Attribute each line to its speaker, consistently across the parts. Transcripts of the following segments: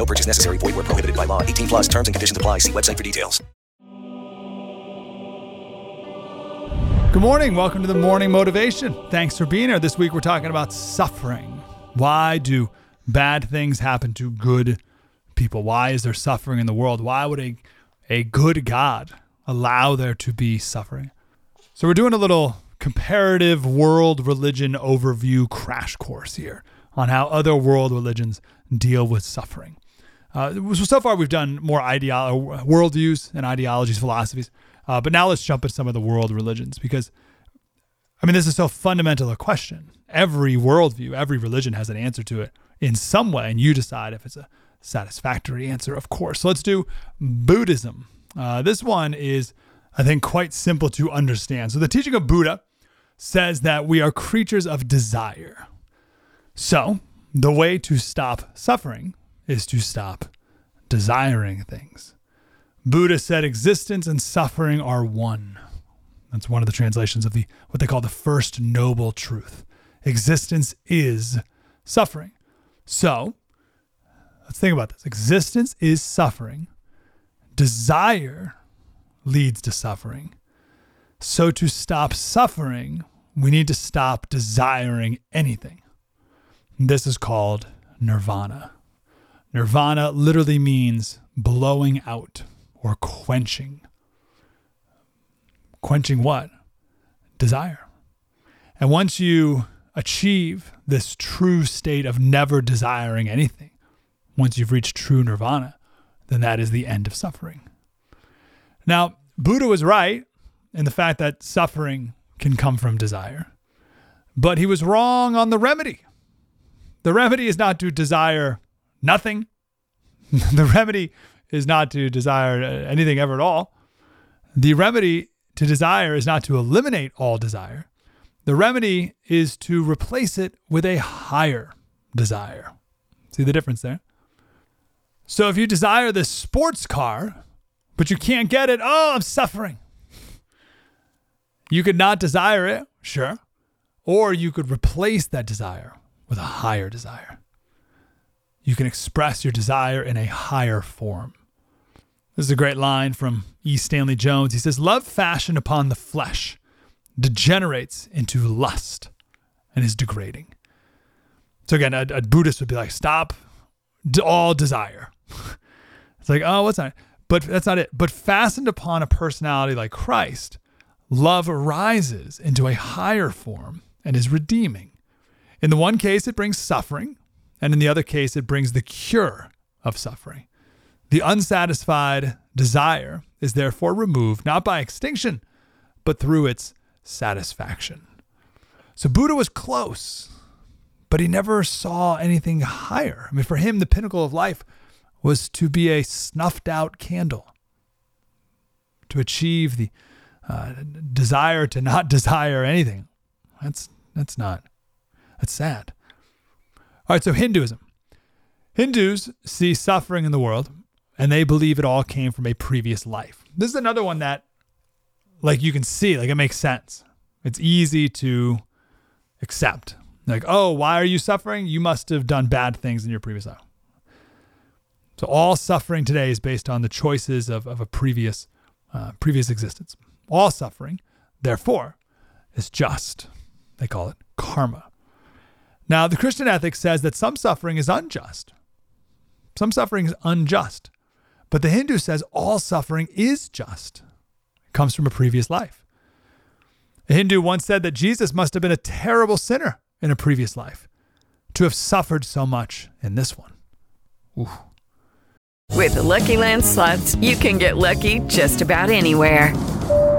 Speaker 1: No purchase necessary. Void where prohibited by law. 18 plus terms and conditions apply. See website for details.
Speaker 2: Good morning. Welcome to the Morning Motivation. Thanks for being here. This week we're talking about suffering. Why do bad things happen to good people? Why is there suffering in the world? Why would a, a good God allow there to be suffering? So we're doing a little comparative world religion overview crash course here on how other world religions deal with suffering. Uh, so, so far, we've done more ideolo- worldviews and ideologies, philosophies. Uh, but now let's jump into some of the world religions because, I mean, this is so fundamental a question. Every worldview, every religion has an answer to it in some way, and you decide if it's a satisfactory answer, of course. So let's do Buddhism. Uh, this one is, I think, quite simple to understand. So the teaching of Buddha says that we are creatures of desire. So the way to stop suffering is to stop desiring things. Buddha said existence and suffering are one. That's one of the translations of the what they call the first noble truth. Existence is suffering. So, let's think about this. Existence is suffering. Desire leads to suffering. So to stop suffering, we need to stop desiring anything. This is called nirvana. Nirvana literally means blowing out or quenching. Quenching what? Desire. And once you achieve this true state of never desiring anything, once you've reached true nirvana, then that is the end of suffering. Now, Buddha was right in the fact that suffering can come from desire, but he was wrong on the remedy. The remedy is not to desire nothing. the remedy is not to desire uh, anything ever at all. The remedy to desire is not to eliminate all desire. The remedy is to replace it with a higher desire. See the difference there? So if you desire this sports car, but you can't get it, oh, I'm suffering. You could not desire it, sure. Or you could replace that desire with a higher desire. You can express your desire in a higher form. This is a great line from E. Stanley Jones. He says, Love fashioned upon the flesh degenerates into lust and is degrading. So, again, a, a Buddhist would be like, Stop all desire. it's like, oh, what's that? But that's not it. But fastened upon a personality like Christ, love arises into a higher form and is redeeming. In the one case, it brings suffering, and in the other case, it brings the cure of suffering. The unsatisfied desire is therefore removed not by extinction, but through its satisfaction. So Buddha was close, but he never saw anything higher. I mean, for him, the pinnacle of life was to be a snuffed out candle, to achieve the uh, desire to not desire anything. That's that's not that's sad. All right, so Hinduism. Hindus see suffering in the world and they believe it all came from a previous life. This is another one that like you can see, like it makes sense. It's easy to accept. Like, oh, why are you suffering? You must have done bad things in your previous life. So all suffering today is based on the choices of, of a previous uh, previous existence. All suffering, therefore, is just. They call it karma. Now, the Christian ethic says that some suffering is unjust. Some suffering is unjust. But the Hindu says all suffering is just. It comes from a previous life. A Hindu once said that Jesus must have been a terrible sinner in a previous life to have suffered so much in this one.
Speaker 3: With the Lucky Land slots, you can get lucky just about anywhere.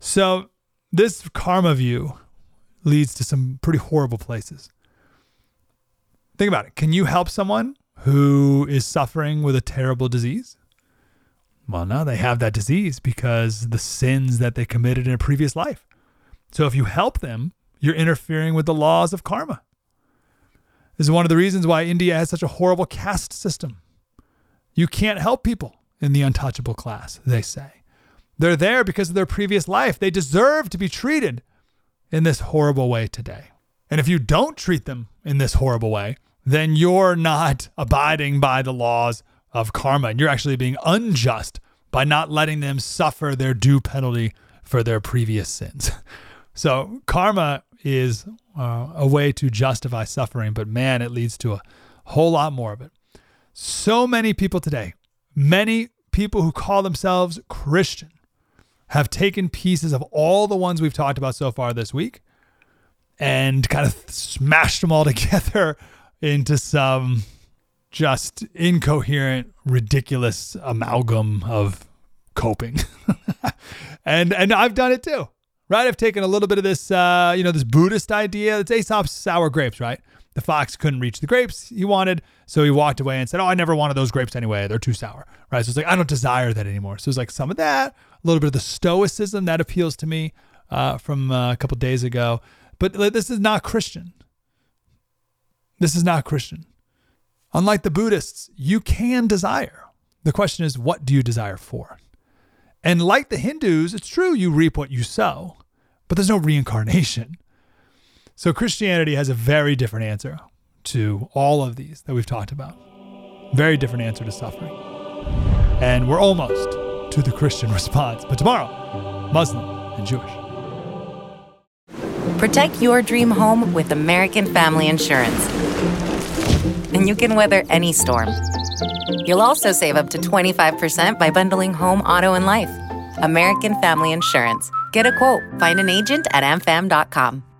Speaker 2: So, this karma view leads to some pretty horrible places. Think about it. Can you help someone who is suffering with a terrible disease? Well, no, they have that disease because the sins that they committed in a previous life. So, if you help them, you're interfering with the laws of karma. This is one of the reasons why India has such a horrible caste system. You can't help people in the untouchable class, they say. They're there because of their previous life. They deserve to be treated in this horrible way today. And if you don't treat them in this horrible way, then you're not abiding by the laws of karma. And you're actually being unjust by not letting them suffer their due penalty for their previous sins. So, karma is uh, a way to justify suffering, but man, it leads to a whole lot more of it. So many people today, many people who call themselves Christian, have taken pieces of all the ones we've talked about so far this week and kind of smashed them all together into some just incoherent, ridiculous amalgam of coping. and and I've done it too. Right? I've taken a little bit of this uh, you know, this Buddhist idea. It's Aesop's sour grapes, right? The fox couldn't reach the grapes he wanted, so he walked away and said, "Oh, I never wanted those grapes anyway. They're too sour." Right? So it's like I don't desire that anymore. So it's like some of that, a little bit of the stoicism that appeals to me uh, from uh, a couple days ago. But this is not Christian. This is not Christian. Unlike the Buddhists, you can desire. The question is, what do you desire for? And like the Hindus, it's true you reap what you sow, but there's no reincarnation. So Christianity has a very different answer to all of these that we've talked about. Very different answer to suffering. And we're almost to the Christian response. But tomorrow, Muslim and Jewish.
Speaker 4: Protect your dream home with American Family Insurance. And you can weather any storm. You'll also save up to 25% by bundling home, auto, and life. American Family Insurance. Get a quote. Find an agent at amfam.com.